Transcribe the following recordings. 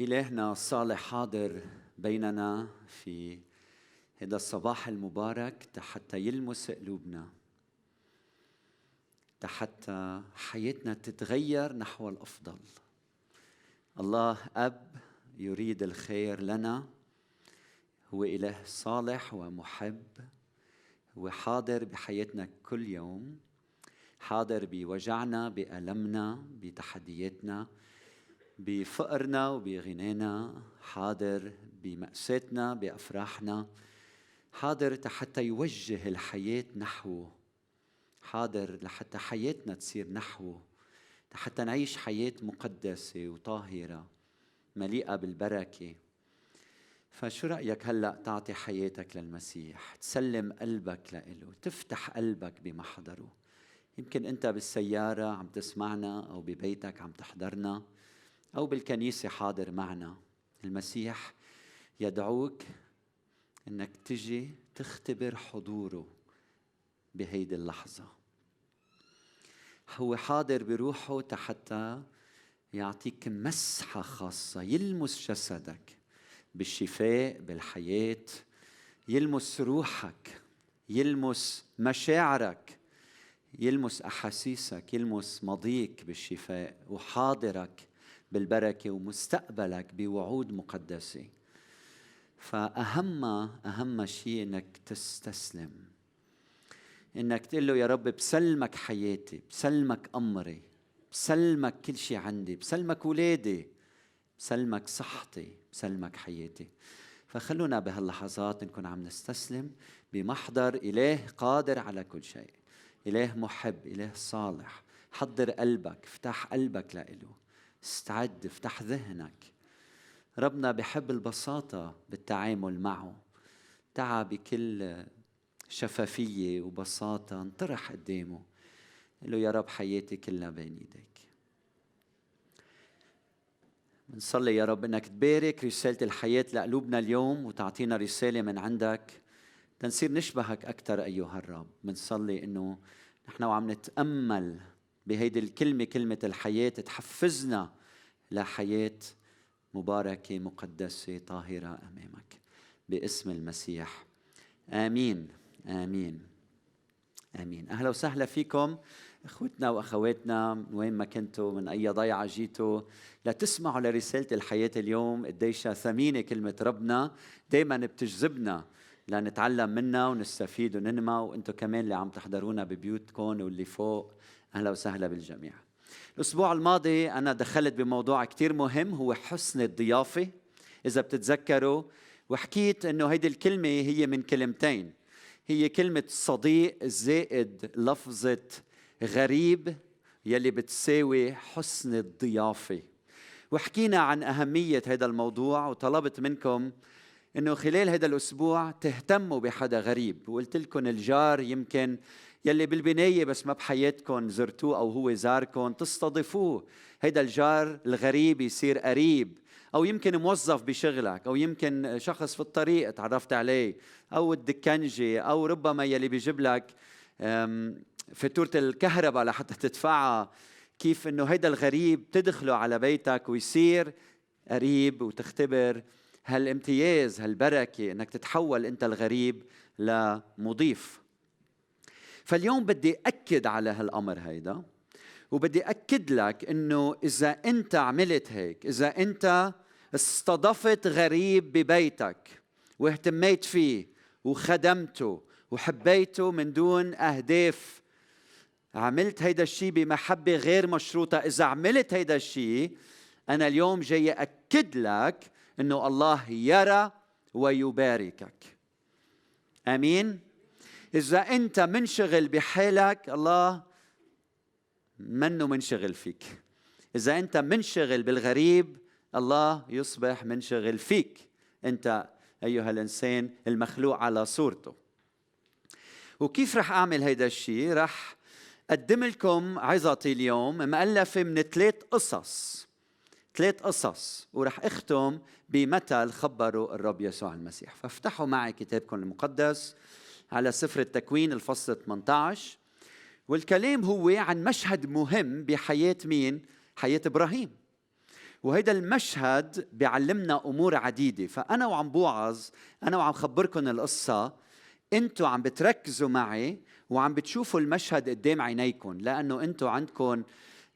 إلهنا الصالح حاضر بيننا في هذا الصباح المبارك حتى يلمس قلوبنا حتى حياتنا تتغير نحو الأفضل. الله أب يريد الخير لنا هو إله صالح ومحب هو حاضر بحياتنا كل يوم حاضر بوجعنا بألمنا بتحدياتنا. بفقرنا وبغنانا حاضر بمأساتنا بأفراحنا حاضر حتى يوجه الحياة نحوه حاضر لحتى حياتنا تصير نحوه حتى نعيش حياة مقدسة وطاهرة مليئة بالبركة. فشو رأيك هلأ تعطي حياتك للمسيح؟ تسلم قلبك لإله تفتح قلبك بمحضره. يمكن أنت بالسيارة عم تسمعنا أو ببيتك عم تحضرنا. أو بالكنيسة حاضر معنا. المسيح يدعوك أنك تجي تختبر حضوره بهيدي اللحظة. هو حاضر بروحه حتى يعطيك مسحة خاصة يلمس جسدك بالشفاء بالحياة يلمس روحك يلمس مشاعرك يلمس أحاسيسك يلمس ماضيك بالشفاء وحاضرك بالبركة ومستقبلك بوعود مقدسة. فأهم أهم شيء إنك تستسلم. إنك تقول له يا رب بسلمك حياتي بسلمك أمري بسلمك كل شيء عندي بسلمك ولادي بسلمك صحتي بسلمك حياتي. فخلونا بهاللحظات نكون عم نستسلم بمحضر إله قادر على كل شيء. إله محب إله صالح. حضر قلبك افتح قلبك لإله. استعد افتح ذهنك. ربنا بحب البساطة بالتعامل معه. تعا بكل شفافية وبساطة انطرح قدامه. له يا رب حياتي كلها بين إيديك. بنصلي يا رب إنك تبارك رسالة الحياة لقلوبنا اليوم وتعطينا رسالة من عندك. تنصير نشبهك أكثر أيها الرب. بنصلي إنه نحن وعم نتأمل بهيدي الكلمة كلمة الحياة تحفزنا لحياة مباركة مقدسة طاهرة أمامك. باسم المسيح. آمين. آمين. آمين. أهلا وسهلا فيكم إخوتنا وأخواتنا وين ما كنتوا من أي ضيعة جيتوا لتسمعوا لرسالة الحياة اليوم قديش ثمينة كلمة ربنا دائما بتجذبنا لنتعلم منها ونستفيد وننمى وأنتم كمان اللي عم تحضرونا ببيوتكم واللي فوق. أهلا وسهلا بالجميع. الأسبوع الماضي أنا دخلت بموضوع كثير مهم هو حسن الضيافة. إذا بتتذكروا وحكيت إنه هيدي الكلمة هي من كلمتين. هي كلمة صديق زائد لفظة غريب يلي بتساوي حسن الضيافة. وحكينا عن أهمية هذا الموضوع وطلبت منكم إنه خلال هذا الأسبوع تهتموا بحدا غريب. وقلت لكم الجار يمكن يلي بالبناية بس ما بحياتكم زرتوه أو هو زاركم تستضيفوه. هيدا الجار الغريب يصير قريب. أو يمكن موظف بشغلك أو يمكن شخص في الطريق تعرفت عليه. أو الدكنجة أو ربما يلي بيجيب لك فاتورة الكهرباء لحتى تدفعها. كيف إنه هيدا الغريب تدخله على بيتك ويصير قريب وتختبر هالامتياز هالبركة إنك تتحول أنت الغريب لمضيف. فاليوم بدي أكد على هالأمر هيدا وبدي أكد لك إنه إذا أنت عملت هيك إذا أنت استضفت غريب ببيتك واهتميت فيه وخدمته وحبيته من دون أهداف عملت هيدا الشيء بمحبة غير مشروطة إذا عملت هيدا الشيء أنا اليوم جاي أكد لك أنه الله يرى ويباركك. آمين؟ إذا أنت منشغل بحالك الله منه منشغل فيك. إذا أنت منشغل بالغريب الله يصبح منشغل فيك. أنت أيها الإنسان المخلوق على صورته. وكيف رح أعمل هيدا الشيء رح أقدم لكم عظتي اليوم مؤلفة من ثلاث قصص. ثلاث قصص ورح أختم بمثل خبروا الرب يسوع المسيح. فافتحوا معي كتابكم المقدس. على سفر التكوين الفصل 18 والكلام هو عن مشهد مهم بحياة مين؟ حياة إبراهيم. وهيدا المشهد بيعلمنا أمور عديدة. فأنا وعم بوعظ أنا وعم خبركم القصة. أنتوا عم بتركزوا معي وعم بتشوفوا المشهد قدام عينيكم لأنه أنتوا عندكم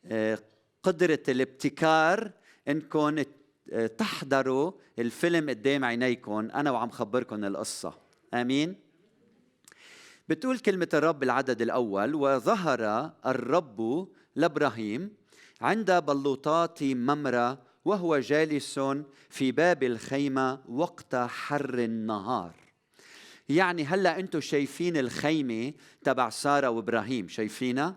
آه، قدرة الابتكار انكم آه، تحضروا الفيلم قدام عينيكم أنا وعم خبركم القصة. آمين؟ بتقول كلمة الرب العدد الأول وظهر الرب لإبراهيم عند بلوطات ممرة وهو جالس في باب الخيمة وقت حر النهار. يعني هلأ أنتم شايفين الخيمة تبع سارة وإبراهيم شايفينها؟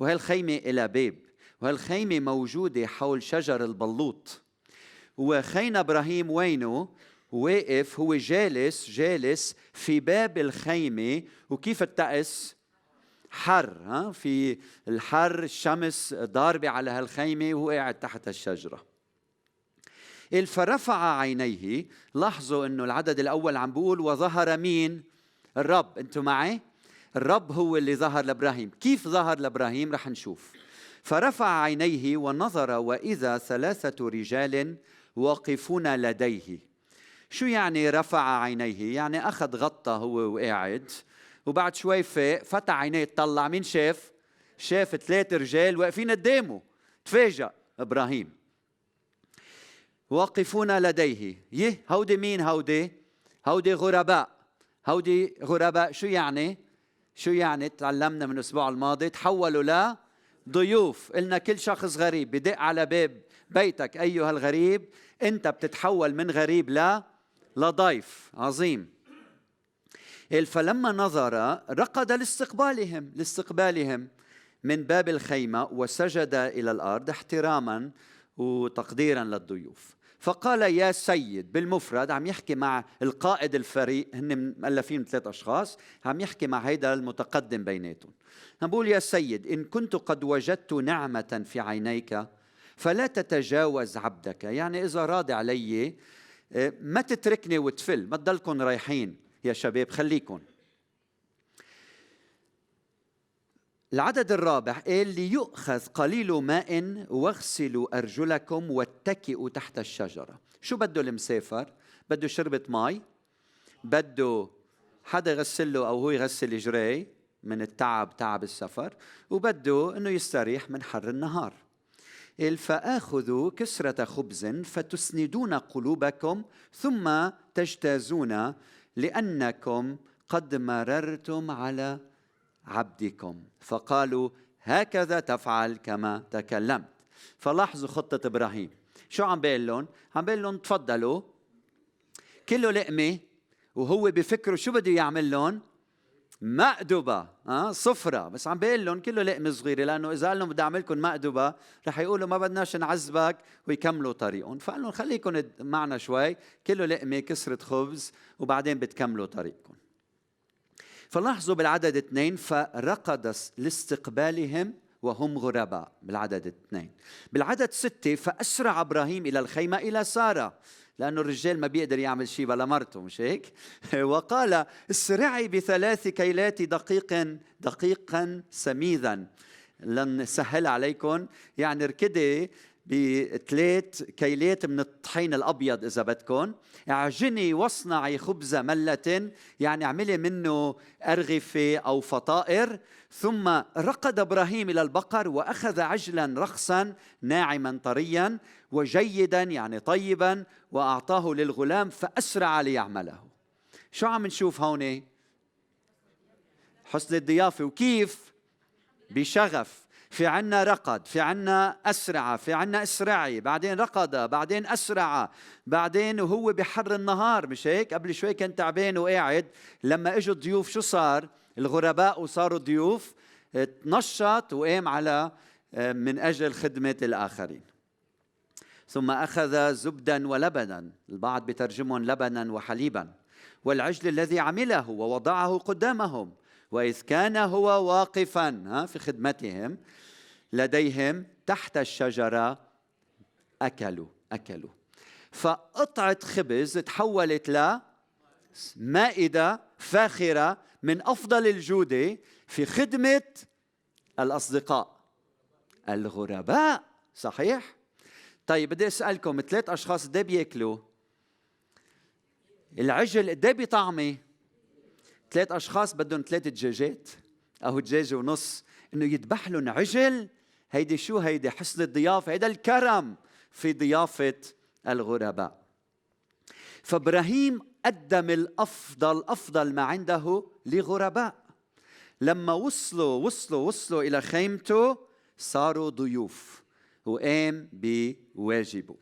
وهي الخيمة إلى باب وهالخيمة موجودة حول شجر البلوط. وخينا إبراهيم وينه؟ واقف هو جالس جالس في باب الخيمة وكيف التأس؟ حر ها؟ في الحر الشمس ضاربة على هالخيمة وهو قاعد تحت الشجرة فرفع عينيه لاحظوا إنه العدد الأول عم بيقول وظهر مين؟ الرب. أنتم معي؟ الرب هو اللي ظهر لإبراهيم. كيف ظهر لإبراهيم؟ رح نشوف. فرفع عينيه ونظر وإذا ثلاثة رجال واقفون لديه. شو يعني رفع عينيه؟ يعني أخذ غطى هو وقاعد وبعد شوي فاق فتح عينيه طلع. مين شاف؟ شاف ثلاث رجال واقفين قدامه. تفاجأ. إبراهيم. واقفون لديه. يه هودي مين هودي؟ هودي غرباء. هودي غرباء شو يعني؟ شو يعني؟ تعلمنا من الأسبوع الماضي تحولوا ل ضيوف. قلنا كل شخص غريب بدق على باب بيتك أيها الغريب. أنت بتتحول من غريب ل لضيف عظيم. فلما نظر رقد لاستقبالهم لاستقبالهم من باب الخيمة وسجد إلى الأرض احتراما وتقديرا للضيوف. فقال يا سيد بالمفرد عم يحكي مع القائد الفريق هن مؤلفين ثلاث أشخاص عم يحكي مع هيدا المتقدم بيناتهم. عم بقول يا سيد إن كنت قد وجدت نعمة في عينيك فلا تتجاوز عبدك. يعني إذا راضي علي ما تتركني وتفل ما تضلكم رايحين يا شباب خليكم العدد الرابع قال ليؤخذ قليل ماء واغسلوا أرجلكم واتكئوا تحت الشجرة. شو بده المسافر؟ بده شربة مي بده حدا يغسل له أو هو يغسل رجليه من التعب تعب السفر؟ وبده أنه يستريح من حر النهار. فآخذوا كسرة خبز فتسندون قلوبكم ثم تجتازون لأنكم قد مررتم على عبدكم فقالوا هكذا تفعل كما تكلمت فلاحظوا خطة إبراهيم شو عم بيقول لهم؟ عم بيقول لهم تفضلوا كله لقمة وهو بفكره شو بده يعمل لهم؟ مأدبة ها صفرة. بس عم بيقول لهم كله لقمة صغيرة لأنه إذا قال لهم بدي أعمل لكم مأدبة رح يقولوا ما بدناش نعذبك ويكملوا طريقهم. فقال لهم خليكم معنا شوي كله لقمة كسرة خبز وبعدين بتكملوا طريقكم. فلاحظوا بالعدد اثنين فرقد لاستقبالهم وهم غرباء بالعدد اثنين. بالعدد ستة فأسرع إبراهيم إلى الخيمة إلى سارة. لأنه الرجال ما بيقدر يعمل شيء بلا مرته مش هيك؟ وقال اسرعي بثلاث كيلات دقيق دقيقا سميذا. لن سهل عليكم. يعني اركدي بثلاث كيلات من الطحين الأبيض إذا بدكم. اعجني واصنعي خبز ملة. يعني اعملي منه أرغفة أو فطائر. ثم رقد إبراهيم إلى البقر وأخذ عجلا رخصا ناعما طريا. وجيدا يعني طيبا وأعطاه للغلام فأسرع ليعمله. شو عم نشوف هون؟ حسن الضيافة. وكيف؟ بشغف. في عنا رقد في عنا أسرع في عنا أسرعي. بعدين رقد بعدين أسرع. بعدين وهو بحر النهار. مش هيك؟ قبل شوي كان تعبان وقاعد. لما إجوا الضيوف شو صار؟ الغرباء وصاروا ضيوف تنشط وقام على آه، من أجل خدمة الآخرين. ثم أخذ زبدا ولبنا البعض بترجمهم لبنا وحليبا. والعجل الذي عمله ووضعه قدامهم وإذ كان هو واقفا في خدمتهم لديهم تحت الشجرة أكلوا أكلوا. فقطعة خبز تحولت ل مائدة فاخرة من أفضل الجودة في خدمة الأصدقاء. الغرباء صحيح؟ طيب بدي أسألكم ثلاث أشخاص قد بيأكلوا. العجل قد بيطعمي ثلاث أشخاص بدهم ثلاث دجاجات أو دجاجة ونص إنه يذبح لهم عجل. هيدي شو؟ هيدي حسن الضيافة. هيدا الكرم في ضيافة الغرباء. فإبراهيم قدم الأفضل أفضل ما عنده لغرباء. لما وصلوا وصلوا وصلوا إلى خيمته صاروا ضيوف. وقام بواجبه.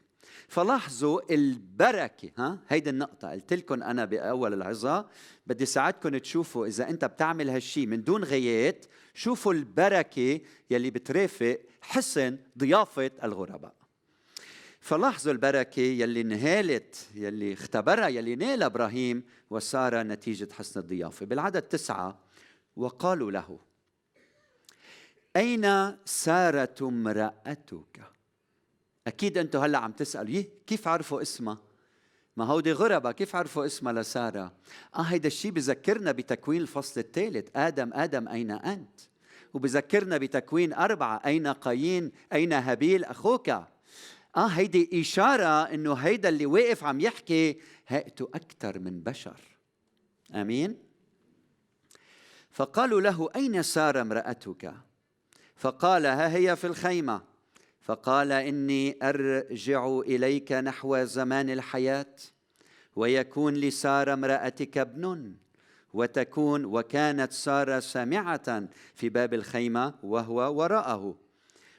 فلاحظوا البركة ها؟ هيدي النقطة. قلت لكم أنا بأول العظة بدي ساعدكم تشوفوا إذا أنت بتعمل هالشي من دون غايات شوفوا البركة يلي بترافق حسن ضيافة الغرباء. فلاحظوا البركة يلي نهالت يلي اختبرها يلي نال إبراهيم وسارة نتيجة حسن الضيافة. بالعدد تسعة وقالوا له أين سارة امرأتك؟ أكيد أنتم هلأ عم تسألوا. كيف عرفوا اسمها؟ ما هودي غربة كيف عرفوا اسمها لسارة؟ آه هيدا الشيء بذكرنا بتكوين الفصل الثالث. آدم آدم أين أنت؟ وبذكرنا بتكوين أربعة. أين قايين؟ أين هابيل أخوك؟ آه هيدي إشارة إنه هيدا اللي واقف عم يحكي هيئته أكثر من بشر. آمين؟ فقالوا له أين سارة امرأتك؟ فقال ها هي في الخيمة؟ فقال إني أرجع إليك نحو زمان الحياة ويكون لسارة امرأتك ابن وتكون وكانت سارة سامعة في باب الخيمة وهو وراءه.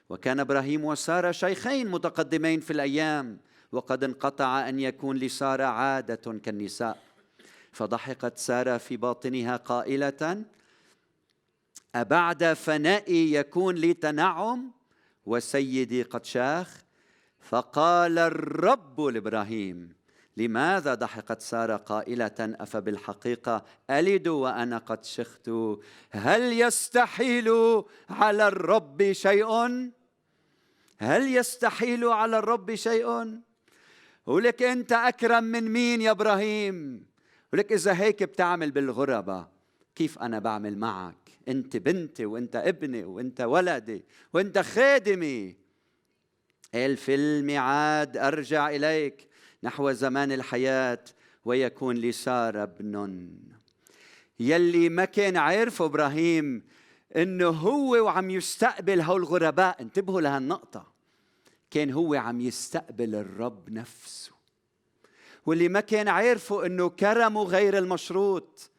وكان إبراهيم وساره شيخين متقدمين في الأيام وقد انقطع أن يكون لساره عادة كالنساء. فضحكت سارة في باطنها قائلة أبعد فنائي يكون لي تنعم؟ وسيدي قد شاخ فقال الرب لإبراهيم لماذا ضحكت سارة قائلة؟ أفبالحقيقة ألد وأنا قد شخت. هل يستحيل على الرب شيء؟ هل يستحيل على الرب شيء؟ ولك أنت أكرم من مين يا إبراهيم؟ ولك إذا هيك بتعمل بالغربة كيف أنا بعمل معك؟ انت بنتي وانت ابني وانت ولدي وانت خادمي. قال في الميعاد أرجع إليك نحو زمان الحياة ويكون لي ساره ابن. يلي ما كان عارفه إبراهيم إنه هو وعم يستقبل هول الغرباء انتبهوا لهالنقطة. كان هو عم يستقبل الرب نفسه. واللي ما كان عارفه إنه كرمه غير المشروط.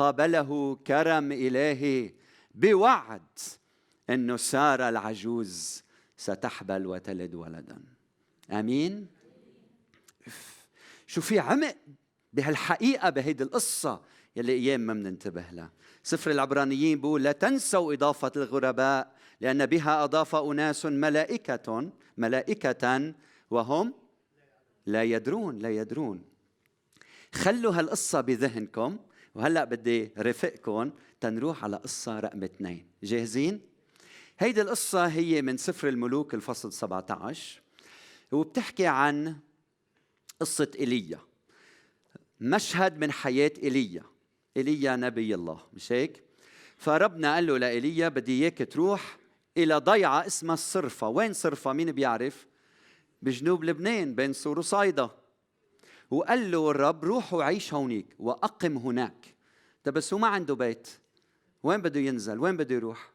قابله كرم الهي بوعد إنه ساره العجوز ستحبل وتلد ولدا. آمين؟ شو في عمق بهالحقيقة بهيدي القصة يلي أيام ما بننتبه لها. سفر العبرانيين بيقول لا تنسوا إضافة الغرباء لأن بها أضاف أناس ملائكة ملائكة وهم لا يدرون لا يدرون. خلوا هالقصة بذهنكم. وهلأ بدي رافقكم تنروح على قصة رقم اثنين. جاهزين؟ هيدي القصة هي من سفر الملوك الفصل 17 وبتحكي عن قصة إيليا. مشهد من حياة إيليا. إيليا نبي الله مش هيك؟ فربنا قال له لإيليا بدي إياك تروح إلى ضيعة اسمها الصرفه وين صرفة؟ مين بيعرف؟ بجنوب لبنان بين سور وصيدا وقال له الرب روح وعيش هونيك وأقم هناك. ده بس هو ما عنده بيت. وين بده ينزل؟ وين بده يروح؟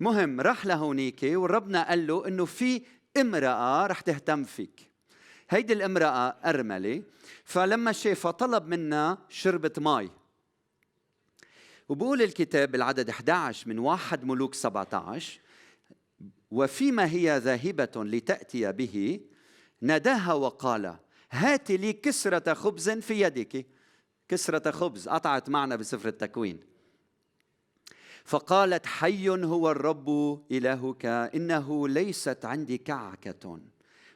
مهم راح لهونيك وربنا قال له إنه في امرأة رح تهتم فيك. هيدي الامرأة أرملة فلما شافها طلب منها شربة مي وبقول الكتاب بالعدد 11 من واحد ملوك 17 وفيما هي ذاهبة لتأتي به ناداها وقال هات لي كسرة خبز في يدك. كسرة خبز قطعت معنا بسفر التكوين. فقالت حي هو الرب إلهك إنه ليست عندي كعكة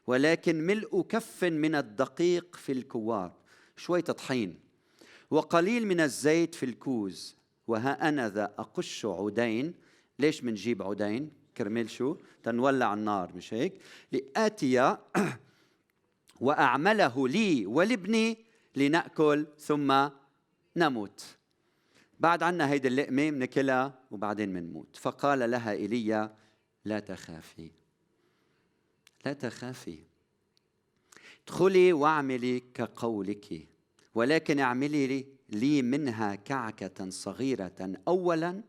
ولكن ملء كف من الدقيق في الكوار شوية طحين. وقليل من الزيت في الكوز. وها أنا ذا أقش عودين. ليش منجيب عودين؟ كرمال شو؟ تنولع النار مش هيك؟ لآتي وأعمله لي ولابني لنأكل ثم نموت. بعد عنا هيدي اللقمة منكلها وبعدين منموت. فقال لها إيليا لا تخافي. لا تخافي. ادخلي واعملي كقولك. ولكن اعملي لي, منها كعكة صغيرة أولا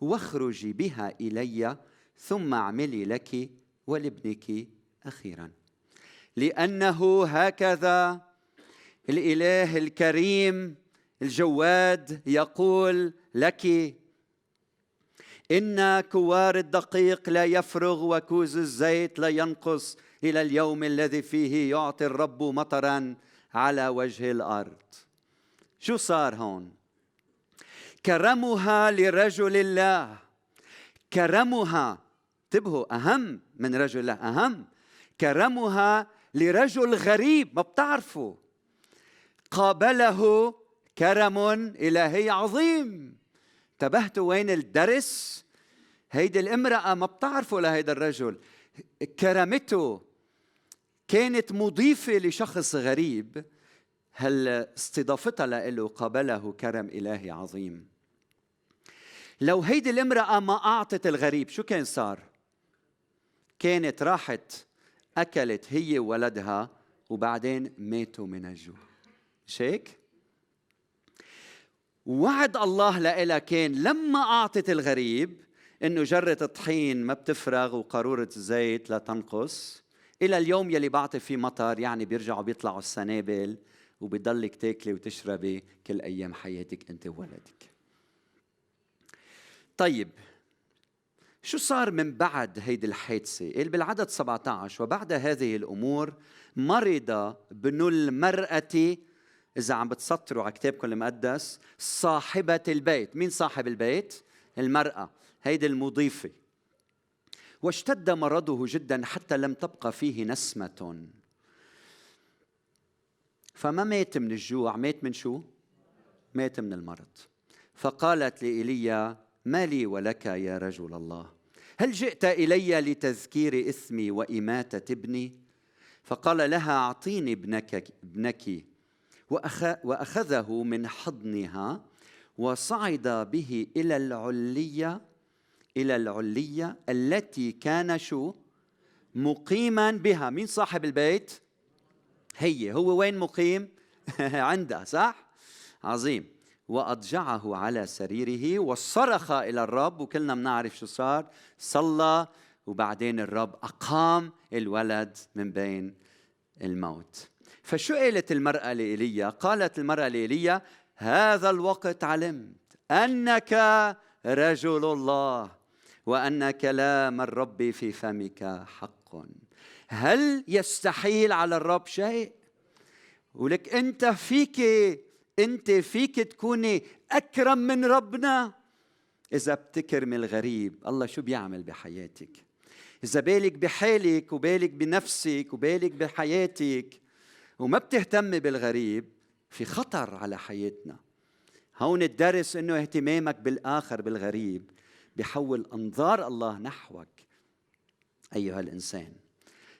واخرجي بها إلي ثم اعملي لك ولابنك أخيرا. لأنه هكذا. الإله الكريم الجواد يقول لك إن كوار الدقيق لا يفرغ وكوز الزيت لا ينقص إلى اليوم الذي فيه يعطي الرب مطرا على وجه الأرض. شو صار هون؟ كرمها لرجل الله. كرمها انتبهوا أهم من رجل الله أهم. كرمها لرجل غريب ما بتعرفوا قابله كرم إلهي عظيم. انتبهتوا وين الدرس؟ هيدي الامرأة ما بتعرفوا لهيدا الرجل. كرمته كانت مضيفة لشخص غريب. هل استضافتها له قابله كرم إلهي عظيم؟ لو هيدي الامرأة ما أعطت الغريب شو كان صار؟ كانت راحت أكلت هي وولدها وبعدين ماتوا من الجوع مش هيك؟ وعد الله لها كان لما أعطت الغريب إنه جرة الطحين ما بتفرغ وقارورة الزيت لا تنقص إلى اليوم يلي بعطي فيه مطر يعني بيرجعوا بيطلعوا السنابل وبضلك تاكلي وتشربي كل أيام حياتك أنت وولدك طيب شو صار من بعد هيدي الحادثة؟ قال بالعدد 17 وبعد هذه الأمور مرض ابن المرأة إذا عم بتسطروا على كتابكم المقدس صاحبة البيت، مين صاحب البيت؟ المرأة، هيدي المضيفة. واشتد مرضه جدا حتى لم تبقى فيه نسمة. فما مات من الجوع، مات من شو؟ مات من المرض. فقالت لإيليا ما لي ولك يا رجل الله. هل جئت إلي لتذكير اثمي وإماتة ابني؟ فقال لها أعطيني ابنك ابنك. وأخذه من حضنها وصعد به إلى العليه إلى العليه التي كان شو؟ مقيما بها. مين صاحب البيت؟ هي. هو وين مقيم؟ عندها صح؟ عظيم. وأضجعه على سريره وصرخ إلى الرب وكلنا بنعرف شو صار. صلى وبعدين الرب أقام الولد من بين الموت. فشو قالت المرأة لإيليا؟ قالت المرأة لإيليا هذا الوقت علمت أنك رجل الله وان كلام الرب في فمك حق. هل يستحيل على الرب شيء؟ ولك أنت فيك انت فيك تكوني اكرم من ربنا. إذا بتكرم الغريب الله شو بيعمل بحياتك؟ إذا بالك بحالك وبالك بنفسك وبالك بحياتك وما بتهتمي بالغريب في خطر على حياتنا. هون الدرس إنه اهتمامك بالآخر بالغريب بحول أنظار الله نحوك. أيها الإنسان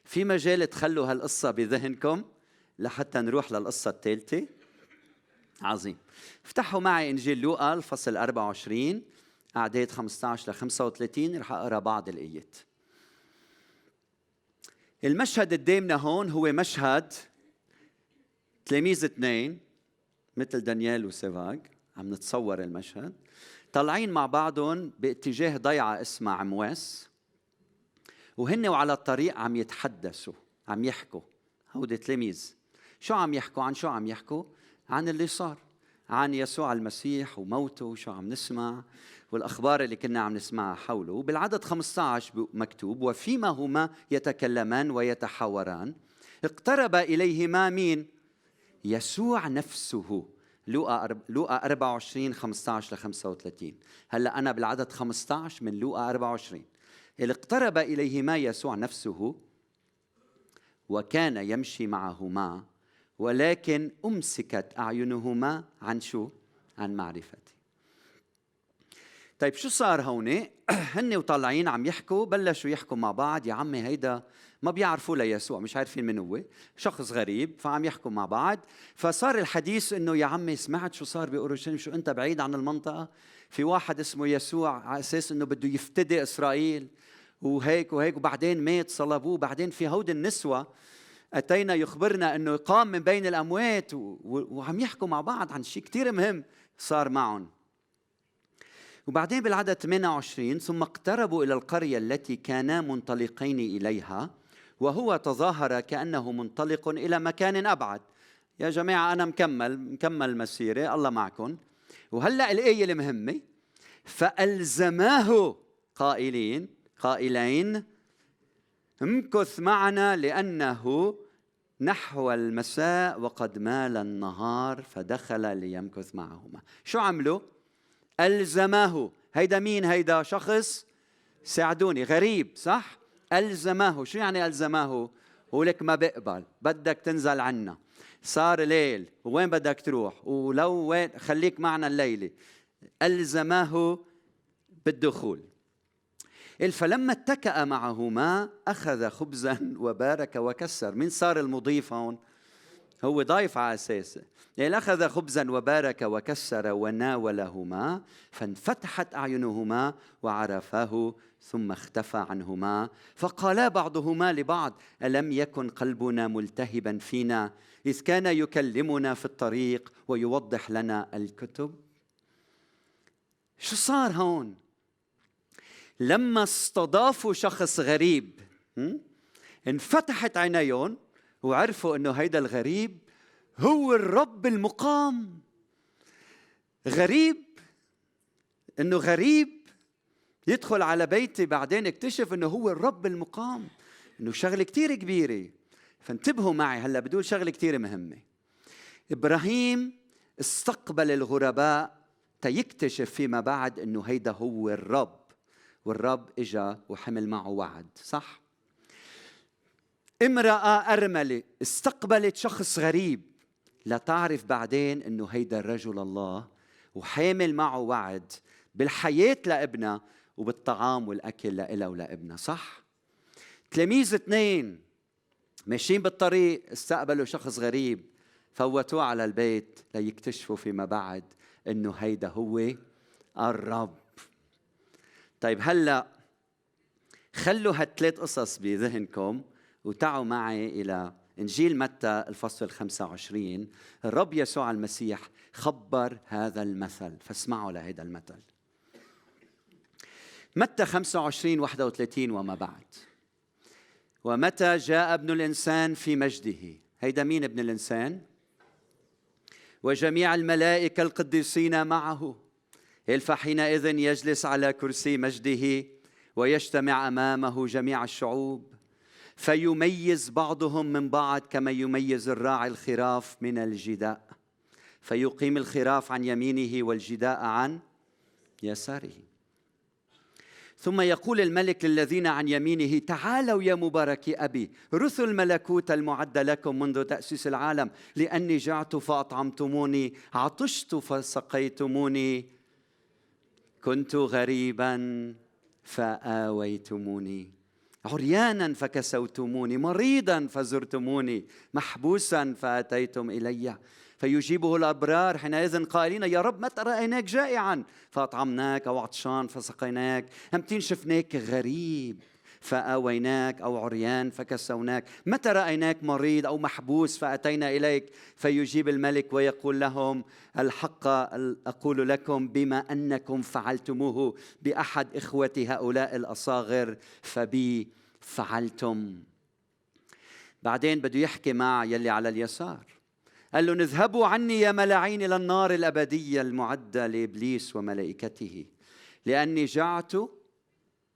في مجال تخلوا هالقصة بذهنكم لحتى نروح للقصة الثالثة؟ عظيم. افتحوا معي إنجيل لوقا الفصل 24 أعداد 15 ل 35 رح أقرأ بعض الآيات. المشهد قدامنا هون هو مشهد تلاميذ اثنين مثل دانيال وسيفاج عم نتصور المشهد. طالعين مع بعضهم باتجاه ضيعة اسمها عمواس وهن وعلى الطريق عم يتحدثوا عم يحكوا. هودي تلاميذ شو عم يحكوا؟ عن شو عم يحكوا؟ عن اللي صار عن يسوع المسيح وموته وشو عم نسمع والأخبار اللي كنا عم نسمعها حوله. وبالعدد 15 مكتوب وفيما هما يتكلمان ويتحاوران اقترب إليهما مين؟ يسوع نفسه. لوقا لوقا 24 15 ل 35 هلأ أنا بالعدد 15 من لوقا 24 اللي اقترب إليهما يسوع نفسه وكان يمشي معهما ولكن أمسكت أعينهما عن شو؟ عن معرفتي. طيب شو صار هون؟ هن وطالعين عم يحكوا بلشوا يحكوا مع بعض. يا عمي هيدا ما بيعرفوا ليسوع مش عارفين من هو. شخص غريب فعم يحكوا مع بعض. فصار الحديث إنه يا عمي سمعت شو صار بأورشليم؟ شو أنت بعيد عن المنطقة؟ في واحد اسمه يسوع على أساس إنه بده يفتدي إسرائيل. وهيك وهيك وبعدين مات صلبوه. بعدين في هود النسوة أتينا يخبرنا أنه قام من بين الأموات وعم يحكوا مع بعض عن شيء كثير مهم صار معهم. وبعدين بالعدد 28 ثم اقتربوا إلى القرية التي كانا منطلقين إليها وهو تظاهر كأنه منطلق إلى مكان أبعد. يا جماعة أنا مكمل مكمل مسيرة الله معكم. وهلأ الآية المهمة فألزماه قائلين قائلين امكث معنا لأنه نحو المساء وقد مال النهار فدخل ليمكث معهما. شو عملوا؟ ألزماه هيدا مين هيدا شخص؟ ساعدوني. غريب صح؟ ألزماه شو يعني ألزماه هو لك ما بقبل بدك تنزل عنا. صار ليل. وين بدك تروح؟ ولو وين خليك معنا الليلة. ألزماه بالدخول. فلما اتكأ معهما أخذ خبزا وبارك وكسر. من صار المضيف هون؟ هو ضايف على أساسه. يعني أخذ خبزا وبارك وكسر وناولهما فانفتحت أعينهما وعرفاه ثم اختفى عنهما. فقالا بعضهما لبعض ألم يكن قلبنا ملتهبا فينا إذ كان يكلمنا في الطريق ويوضح لنا الكتب؟ شو صار هون؟ لما استضافوا شخص غريب انفتحت عينيهم وعرفوا إنه هيدا الغريب هو الرب المقام. غريب إنه غريب يدخل على بيتي بعدين اكتشف إنه هو الرب المقام. إنه شغلة كثير كبيرة. فانتبهوا معي هلأ بدول شغلة كثير مهمة. إبراهيم استقبل الغرباء تيكتشف فيما بعد إنه هيدا هو الرب. والرب إجا وحمل معه وعد صح؟ امرأة أرملة استقبلت شخص غريب. لتعرف بعدين إنه هيدا الرجل الله وحامل معه وعد بالحياة لابنها وبالطعام والأكل لإلها ولابنها صح؟ تلاميذ اثنين ماشيين بالطريق استقبلوا شخص غريب فوتوه على البيت ليكتشفوا فيما بعد إنه هيدا هو الرب. طيب هلأ خلوا هالثلاث قصص بذهنكم وتعوا معي إلى إنجيل متى الفصل 25 الرب يسوع المسيح خبر هذا المثل. فاسمعوا لهذا المثل. متى 25 31 وما بعد. ومتى جاء ابن الإنسان في مجده. هيدا مين ابن الإنسان؟ وجميع الملائكة القديسين معه. فحينئذ يجلس على كرسي مجده ويجتمع امامه جميع الشعوب فيميز بعضهم من بعض كما يميز الراعي الخراف من الجداء فيقيم الخراف عن يمينه والجداء عن يساره. ثم يقول الملك للذين عن يمينه تعالوا يا مباركي أبي رثوا الملكوت المعد لكم منذ تأسيس العالم لأني جعت فأطعمتموني عطشت فسقيتموني كنت غريبا فآويتموني. عريانا فكسوتموني. مريضا فزرتموني. محبوسا فأتيتم إلي. فيجيبه الأبرار حينئذ قائلين يا رب متى رأيناك جائعا؟ فأطعمناك أو عطشان فسقيناك. أمتين شفناك غريب؟ فآويناك أو عريان فكسوناك. متى رأيناك مريض أو محبوس فأتينا إليك؟ فيجيب الملك ويقول لهم الحق أقول لكم بما أنكم فعلتموه بأحد إخوة هؤلاء الأصاغر فبي فعلتم. بعدين بده يحكي مع يلي على اليسار. قال له اذهبوا عني يا ملاعين إلى النار الأبدية المعدة لإبليس وملائكته لأني جعت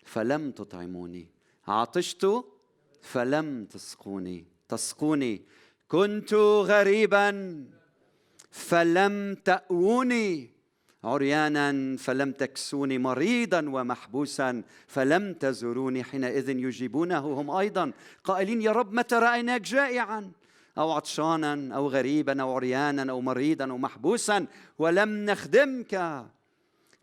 فلم تطعموني. عطشت فلم تسقوني. تسقوني. كنت غريبا فلم تأووني. عريانا فلم تكسوني. مريضا ومحبوسا فلم تزوروني. حينئذ يجيبونه هم أيضا. قائلين يا رب متى رأيناك جائعا؟ أو عطشانا أو غريبا أو عريانا أو مريضا أو محبوسا. ولم نخدمك.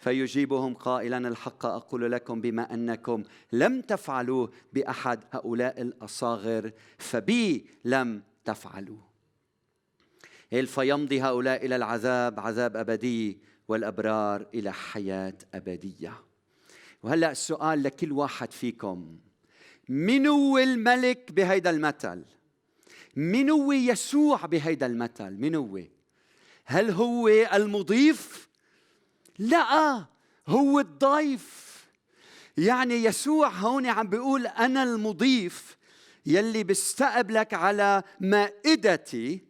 فيجيبهم قائلا الحق أقول لكم بما أنكم لم تفعلوا بأحد هؤلاء الأصاغر فبي لم تفعلوا. فيمضي هؤلاء إلى العذاب عذاب أبدي والأبرار إلى حياة أبدية. وهلأ السؤال لكل واحد فيكم من هو الملك بهيدا المثل؟ من هو يسوع بهيدا المثل؟ من هو هل هو المضيف لا هو الضيف. يعني يسوع هون عم بيقول أنا المضيف يلي بستقبلك على مائدتي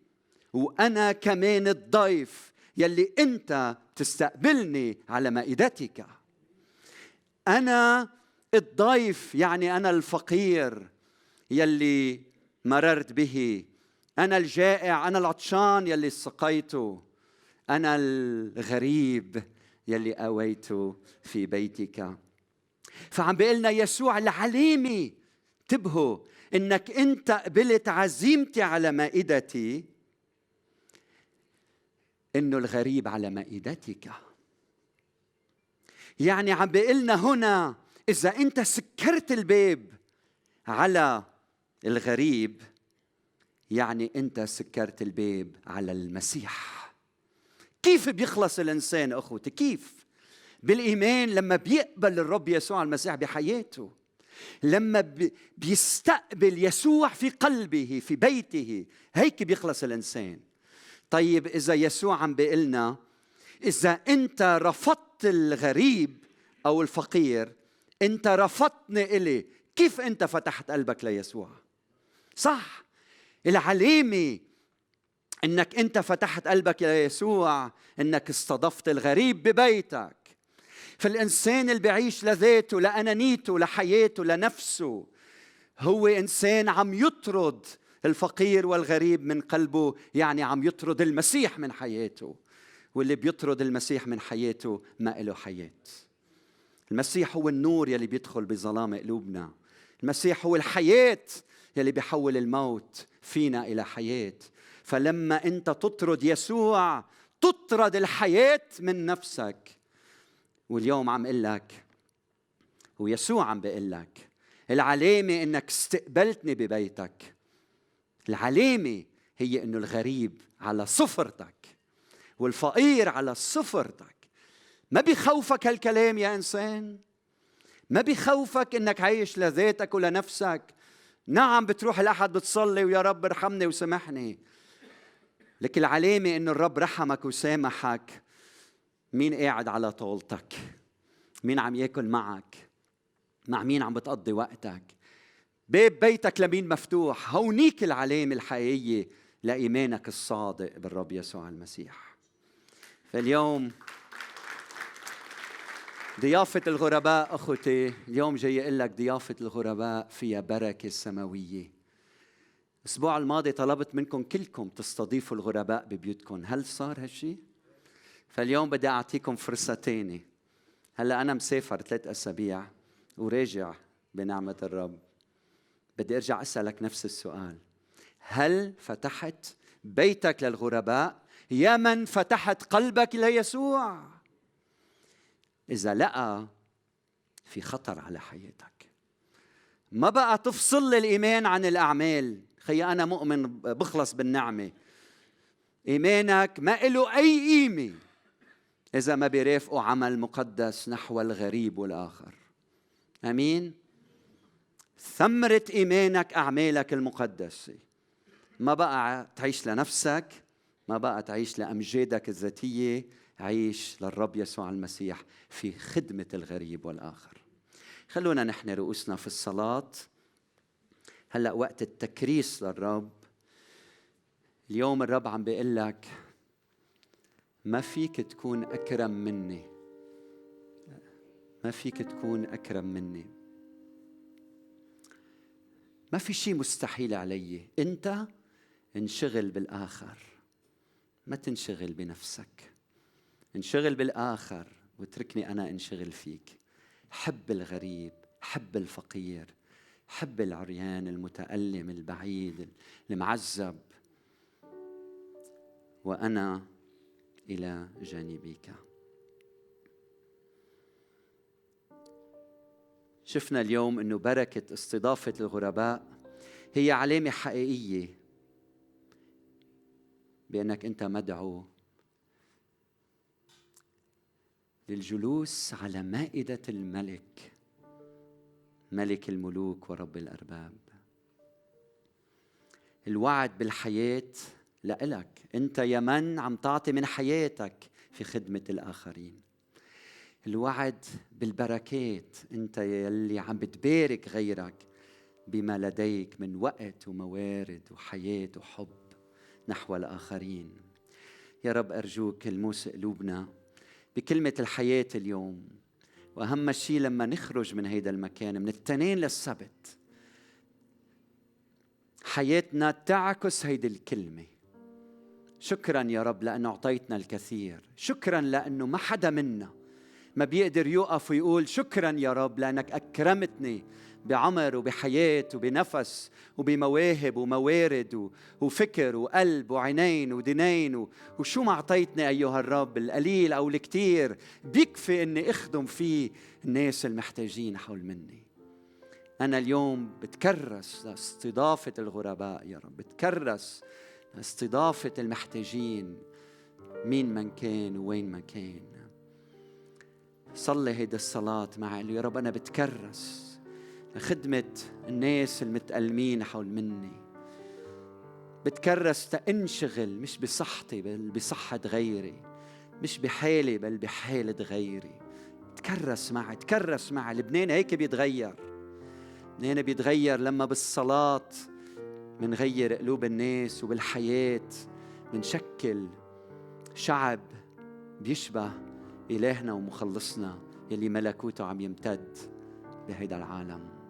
وأنا كمان الضيف يلي أنت تستقبلني على مائدتك. أنا الضيف يعني أنا الفقير يلي مررت به. أنا الجائع أنا العطشان يلي سقيته. أنا الغريب. يلي اويته في بيتك. فعم بيقلنا يسوع العليمه انتبهوا إنك أنت قبلت عزيمتي على مائدتي إنه الغريب على مائدتك. يعني عم بيقلنا هنا إذا أنت سكرت الباب على الغريب يعني أنت سكرت الباب على المسيح. كيف بيخلص الإنسان أخوتي؟ كيف؟ بالإيمان لما بيقبل الرب يسوع المسيح بحياته لما بيستقبل يسوع في قلبه في بيته هيك بيخلص الإنسان. طيب إذا يسوع عم بيقلنا إذا أنت رفضت الغريب أو الفقير أنت رفضتني إلي كيف أنت فتحت قلبك ليسوع؟ صح العلامة إنك أنت فتحت قلبك ليسوع إنك استضفت الغريب ببيتك. فالإنسان اللي بيعيش لذاته لانانيته لحياته لنفسه هو إنسان عم يطرد الفقير والغريب من قلبه يعني عم يطرد المسيح من حياته. واللي بيطرد المسيح من حياته ما له حياة. المسيح هو النور يلي بيدخل بظلام قلوبنا. المسيح هو الحياة يلي بيحول الموت فينا إلى حياة. فلما انت تطرد يسوع تطرد الحياة من نفسك. واليوم عم أقول لك ويسوع عم بيقول لك العلامة إنك استقبلتني ببيتك. العلامة هي إنه الغريب على صفرتك والفقير على صفرتك ما بيخوفك هالكلام يا إنسان؟ ما بيخوفك إنك عايش لذاتك ولنفسك؟ نعم بتروح الاحد بتصلي ويا رب ارحمني وسامحني. لكن العلامة إنه الرب رحمك وسامحك. مين قاعد على طاولتك؟ مين عم ياكل معك؟ مع مين عم بتقضي وقتك؟ باب بيتك لمين مفتوح؟ هونيك العلامة الحقيقية لإيمانك الصادق بالرب يسوع المسيح. فاليوم ضيافة الغرباء أخوتي اليوم جاي أقول لك ضيافة الغرباء فيها بركة سماوية. الأسبوع الماضي طلبت منكم كلكم تستضيفوا الغرباء ببيوتكم. هل صار هالشيء؟ فاليوم بدي أعطيكم فرصة تانية. هلأ أنا مسافر ثلاث أسابيع وراجع بنعمة الرب. بدي أرجع أسألك نفس السؤال. هل فتحت بيتك للغرباء؟ يا من فتحت قلبك ليسوع. إذا لا في خطر على حياتك. ما بقى تفصل لي الإيمان عن الأعمال. خي أنا مؤمن بخلص بالنعمة. إيمانك ما له أي قيمة. إذا ما بيرافقوا عمل مقدس نحو الغريب والآخر. أمين؟ ثمرة إيمانك أعمالك المقدسة. ما بقى تعيش لنفسك ما بقى تعيش لأمجادك الذاتية عيش للرب يسوع المسيح في خدمة الغريب والآخر. خلونا نحن رؤوسنا في الصلاة. هلأ وقت التكريس للرب. اليوم الرب عم بيقول لك ما فيك تكون أكرم مني. ما فيك تكون أكرم مني. ما في شيء مستحيل علي. أنت انشغل بالآخر. ما تنشغل بنفسك. انشغل بالآخر واتركني أنا انشغل فيك. حب الغريب حب الفقير حب العريان المتألم البعيد المعذب. وأنا إلى جانبك. شفنا اليوم إنه بركة استضافة الغرباء هي علامة حقيقية بأنك أنت مدعو للجلوس على مائدة الملك. ملك الملوك ورب الأرباب. الوعد بالحياة لإلك. أنت يا من عم تعطي من حياتك في خدمة الآخرين. الوعد بالبركات. أنت يلي عم بتبارك غيرك بما لديك من وقت وموارد وحياة وحب نحو الآخرين. يا رب أرجوك الموس قلوبنا بكلمة الحياة اليوم. وأهم شيء لما نخرج من هيدا المكان من التنين للسبت حياتنا تعكس هيدي الكلمة. شكرا يا رب لأنه أعطيتنا الكثير. شكرا لأنه ما حدا منا ما بيقدر يوقف ويقول شكرا يا رب لأنك أكرمتني. بعمر وبحياة وبنفس وبمواهب وموارد وفكر وقلب وعينين ودنين. وشو ما أعطيتني أيها الرب القليل أو الكثير بيكفي أني أخدم فيه الناس المحتاجين حول مني. أنا اليوم بتكرس لاستضافة الغرباء يا رب. بتكرس لاستضافة المحتاجين مين من كان وين ما كان. صلي هيدي الصلاة معي يا رب أنا بتكرس. لخدمة الناس المتألمين حول مني. بتكرس تأنشغل مش بصحتي بل بصحة غيري. مش بحالي بل بحالة غيري. تكرس معي تكرس معي. لبنان هيك بيتغير. لبنان بيتغير لما بالصلاة منغير قلوب الناس وبالحياة منشكل شعب بيشبه إلهنا ومخلصنا يلي ملكوته عم يمتد بهيدا العالم.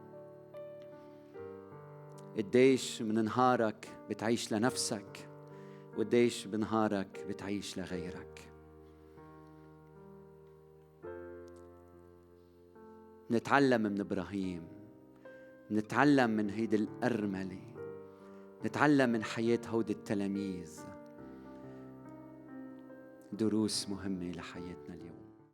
قديش من نهارك بتعيش لنفسك وقديش بنهارك بتعيش لغيرك. نتعلم من إبراهيم نتعلم من هيدي الأرملة نتعلم من حياة هودي التلاميذ. دروس مهمة لحياتنا اليوم.